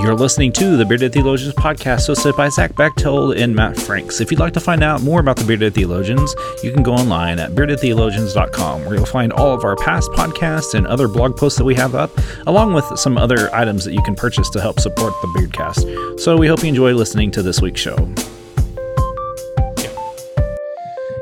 You're listening to the Bearded Theologians podcast hosted by Zach Bechtold and Matt Franks. If you'd like to find out more about the Bearded Theologians, you can go online at beardedtheologians.com where you'll find all of our past podcasts and other blog posts that we have up, along with some other items that you can purchase to help support the Beardcast. So we hope you enjoy listening to this week's show.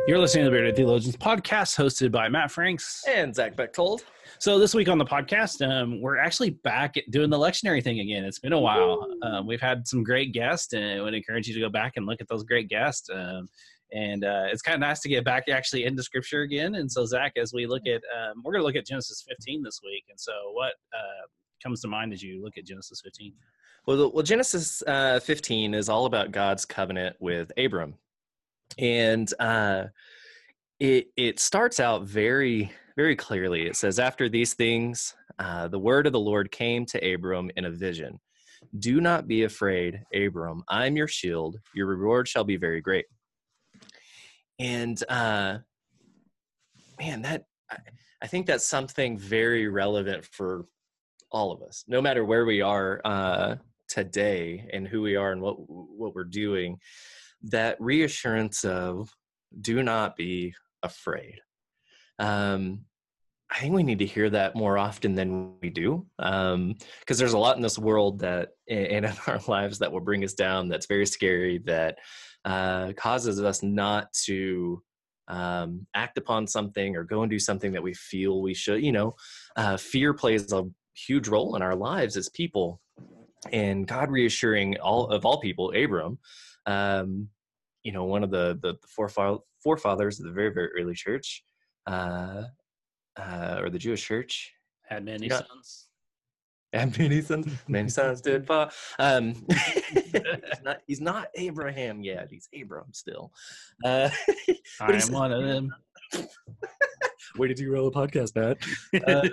You're listening to the Bearded Theologians podcast hosted by Matt Franks and Zach Bechtold. So this week on the podcast, um, we're actually back doing the lectionary thing again. It's been a while. Um, we've had some great guests, and I would encourage you to go back and look at those great guests. Um, and uh, it's kind of nice to get back actually into Scripture again. And so, Zach, as we look at, um, we're going to look at Genesis 15 this week. And so, what uh, comes to mind as you look at Genesis 15? Well, well, Genesis uh, 15 is all about God's covenant with Abram, and uh, it it starts out very very clearly. It says, After these things, uh, the word of the Lord came to Abram in a vision. Do not be afraid, Abram. I'm your shield. Your reward shall be very great. And uh, man, that I, I think that's something very relevant for all of us, no matter where we are uh, today and who we are and what what we're doing. That reassurance of do not be afraid um, I think we need to hear that more often than we do, because um, there's a lot in this world that and in our lives that will bring us down. That's very scary. That uh, causes us not to um, act upon something or go and do something that we feel we should. You know, uh, fear plays a huge role in our lives as people, and God reassuring all of all people, Abram. Um, you know, one of the the, the forefathers of the very very early church uh, uh, or the Jewish church had many sons. Had many sons. Many sons did fall. Um, he's, not, he's not Abraham yet. He's Abram still. Uh, I am one of them. Where did you roll a podcast, Matt? Uh,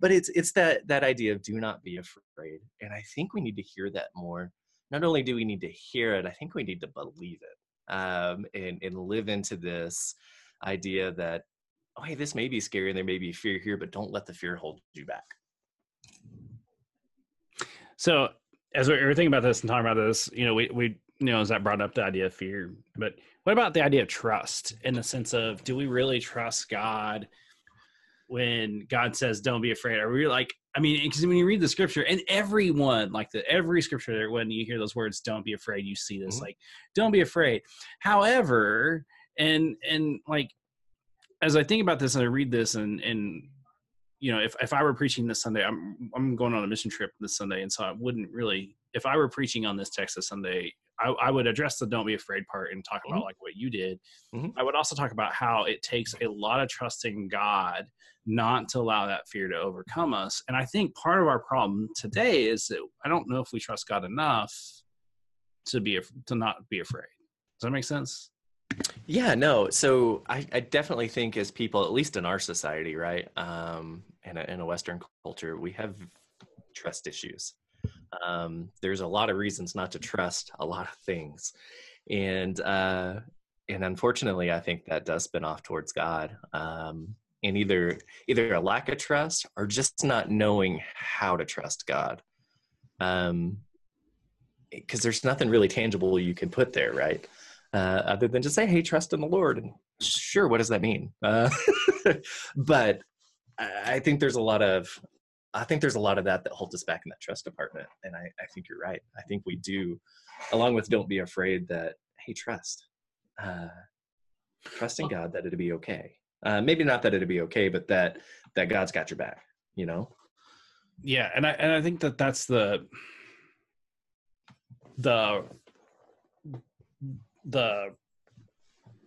but it's it's that that idea of do not be afraid, and I think we need to hear that more. Not only do we need to hear it, I think we need to believe it um, and and live into this idea that oh hey this may be scary and there may be fear here but don't let the fear hold you back. So as we are thinking about this and talking about this you know we we you know is that brought up the idea of fear but what about the idea of trust in the sense of do we really trust god when god says don't be afraid are we like i mean because when you read the scripture and everyone like the every scripture when you hear those words don't be afraid you see this mm-hmm. like don't be afraid. However and and like as I think about this and I read this and and you know if if I were preaching this Sunday, I'm I'm going on a mission trip this Sunday, and so I wouldn't really if I were preaching on this text this Sunday, I, I would address the "don't be afraid" part and talk about mm-hmm. like what you did. Mm-hmm. I would also talk about how it takes a lot of trusting God not to allow that fear to overcome us. And I think part of our problem today is that I don't know if we trust God enough to be to not be afraid. Does that make sense? Yeah, no. So I, I definitely think as people, at least in our society, right, um, in a, in a Western culture, we have trust issues. Um, there's a lot of reasons not to trust a lot of things, and uh, and unfortunately, I think that does spin off towards God, um, and either either a lack of trust or just not knowing how to trust God. Um, because there's nothing really tangible you can put there, right? Uh, other than just say, "Hey, trust in the Lord." And sure, what does that mean? Uh, but I think there's a lot of I think there's a lot of that that holds us back in that trust department. And I, I think you're right. I think we do, along with don't be afraid that, hey, trust. Uh, trust in God that it'll be okay. Uh, maybe not that it'll be okay, but that that God's got your back, you know? Yeah. And I, and I think that that's the, the the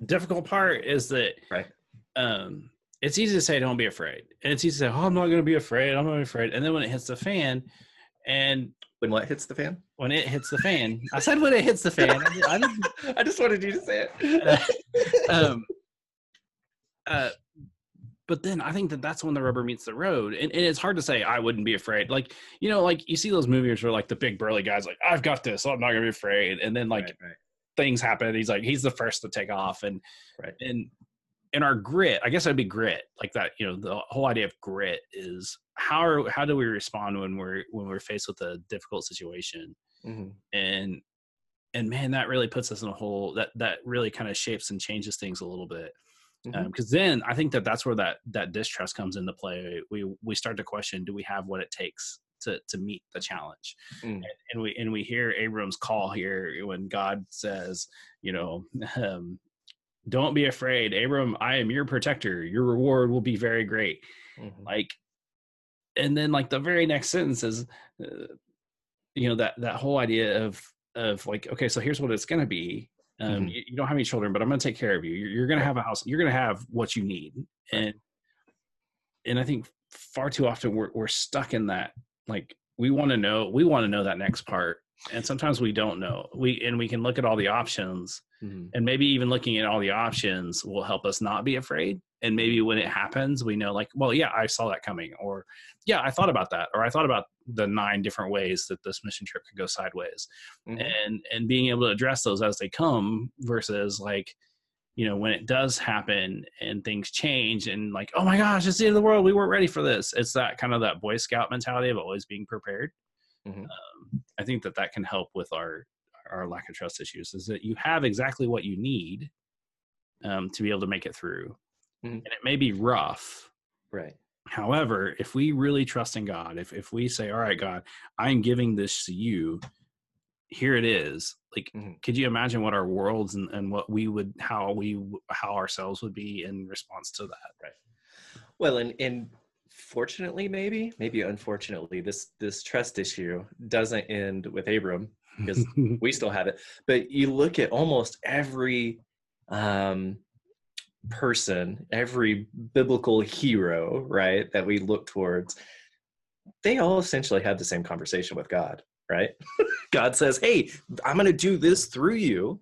difficult part is that right. um, it's easy to say don't be afraid, and it's easy to say, "Oh, I'm not going to be afraid. I'm not afraid." And then when it hits the fan, and when what hits the fan? When it hits the fan, I said when it hits the fan. I, I, just, I just wanted you to say it. um, uh, but then I think that that's when the rubber meets the road, and, and, it's hard to say I wouldn't be afraid. Like you know, like you see those movies where like the big burly guys like I've got this, so I'm not gonna be afraid, and then like right, right things happen. He's like he's the first to take off, and right. and in our grit, I guess that'd be grit, like that. You know, the whole idea of grit is how are, how do we respond when we're when we're faced with a difficult situation, Mhm. and and man, that really puts us in a whole that that really kind of shapes and changes things a little bit. Because then I think that that's where that that distrust comes into play. We we start to question: Do we have what it takes to to meet the challenge? Mm. And, and we and we hear Abram's call here when God says, you know, um, don't be afraid, Abram. I am your protector. Your reward will be very great. Mhm. Like, and then like the very next sentence is, uh, you know, that that whole idea of of like, okay, so here's what it's going to be. Um, Mhm. you, you don't have any children, but I'm going to take care of you. You're, you're going to have a house. You're going to have what you need. And and I think far too often we're we're stuck in that. Like we want to know, we want to know that next part, and sometimes we don't know. We and we can look at all the options, Mhm. and maybe even looking at all the options will help us not be afraid. And maybe when it happens, we know, like, well, yeah, I saw that coming, or yeah, I thought about that, or I thought about the nine different ways that this mission trip could go sideways Mhm. and and being able to address those as they come versus like you know when it does happen and things change and like oh my gosh it's the end of the world we weren't ready for this it's that kind of that boy scout mentality of always being prepared Mhm. um, i think that that can help with our our lack of trust issues is that you have exactly what you need um, to be able to make it through Mhm. and it may be rough Right. However, if we really trust in God, if if we say, "All right, God, I'm giving this to you. Here it is." Like, Mhm. could you imagine what our worlds and, and what we would, how we, how ourselves would be in response to that? Right. Well, and and fortunately, maybe maybe unfortunately, this this trust issue doesn't end with Abram because we still have it. But you look at almost every um, person, every biblical hero, right, that we look towards, they all essentially have the same conversation with God, right? God says, "Hey, I'm going to do this through you,"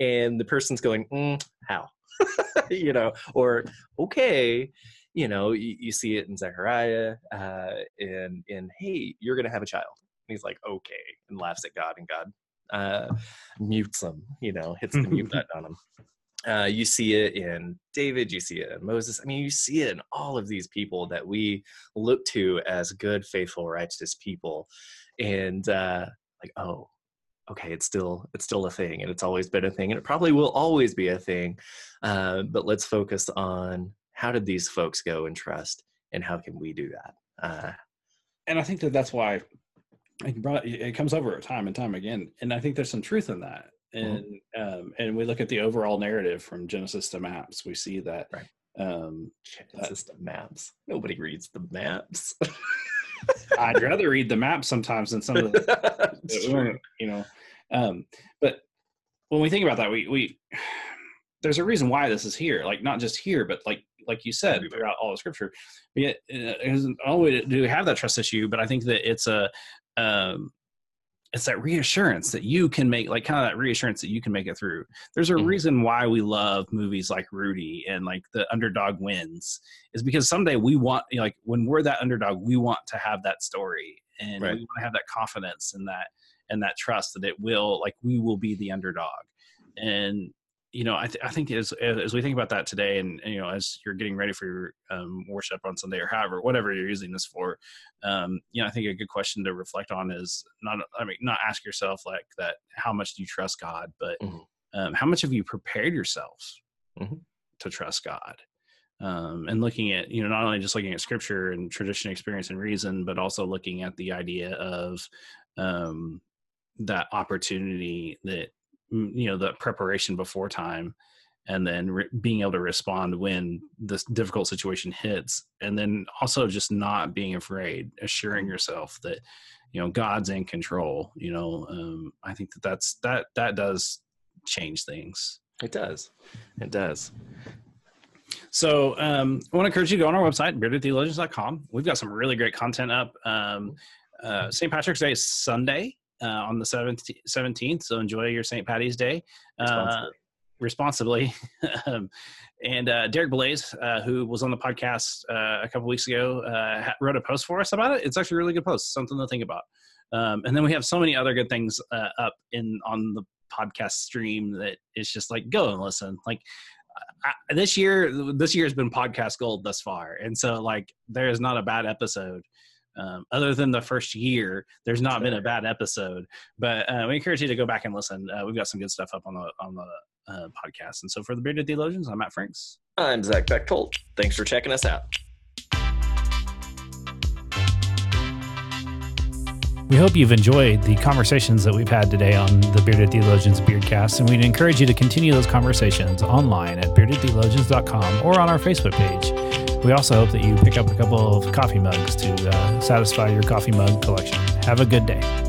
and the person's going, mm, "How?" you know, or okay. You know, you, you see it in Zechariah, uh, and in Hey, you're gonna have a child. And he's like, okay, and laughs at God, and God uh, mutes him, you know, hits the mute button on him. Uh, you see it in David, you see it in Moses. I mean, you see it in all of these people that we look to as good, faithful, righteous people. And uh, like, oh, okay, it's still it's still a thing, and it's always been a thing, and it probably will always be a thing. Uh, but let's focus on how did these folks go and trust, and how can we do that? Uh, and I think that that's why it, brought, it comes over time and time again. And I think there's some truth in that. And um, and we look at the overall narrative from Genesis to Maps, we see that Right. um, Genesis to maps. Nobody reads the maps. I'd rather read the map sometimes than some of the It's that we true. weren't, you know. Um but when we think about that we we there's a reason why this is here like not just here but like like you said throughout all the scripture. But yet uh, it isn't always do we have that trust issue? But i think that it's a um it's that reassurance that you can make like kind of that reassurance that you can make it through there's a Mhm. reason why we love movies like rudy and like the underdog wins is because someday we want you know, like when we're that underdog we want to have that story and Right. we want to have that confidence and that and that trust that it will like we will be the underdog and you know i, th- I think as as we think about that today and, and, you know as you're getting ready for your um, worship on sunday or however whatever you're using this for um, you know i think a good question to reflect on is not i mean not ask yourself like that how much do you trust god but Mhm. um, how much have you prepared yourselves Mhm. to trust god um, and looking at you know not only just looking at scripture and tradition experience and reason but also looking at the idea of um, that opportunity that you know the preparation before time and then re- being able to respond when this difficult situation hits and then also just not being afraid assuring yourself that you know god's in control you know um, i think that that's that that does change things It does. It does. So um, I want to encourage you to go on our website, beardedtheologians.com. We've got some really great content up. Um, uh, St. Patrick's Day is Sunday uh, on the 17th, 17th, so enjoy your St. Patty's Day uh, Responsibly. responsibly. um, and uh, Derek Blaze, uh, who was on the podcast uh, a couple weeks ago, uh, wrote a post for us about it. It's actually a really good post, something to think about. Um, and then we have so many other good things uh, up in on the podcast stream that it's just like go and listen. Like I, this year, this year has been podcast gold thus far, and so like there is not a bad episode. Um, other than the first year, there's not been a bad episode. But uh, we encourage you to go back and listen. Uh, we've got some good stuff up on the on the uh, podcast. And so for the Bearded Theologians, I'm Matt Franks. I'm Zach Bechtold. Thanks for checking us out. We hope you've enjoyed the conversations that we've had today on the Bearded Theologians Beardcast, and we'd encourage you to continue those conversations online at beardedtheologians.com or on our Facebook page. We also hope that you pick up a couple of coffee mugs to uh, satisfy your coffee mug collection. Have a good day.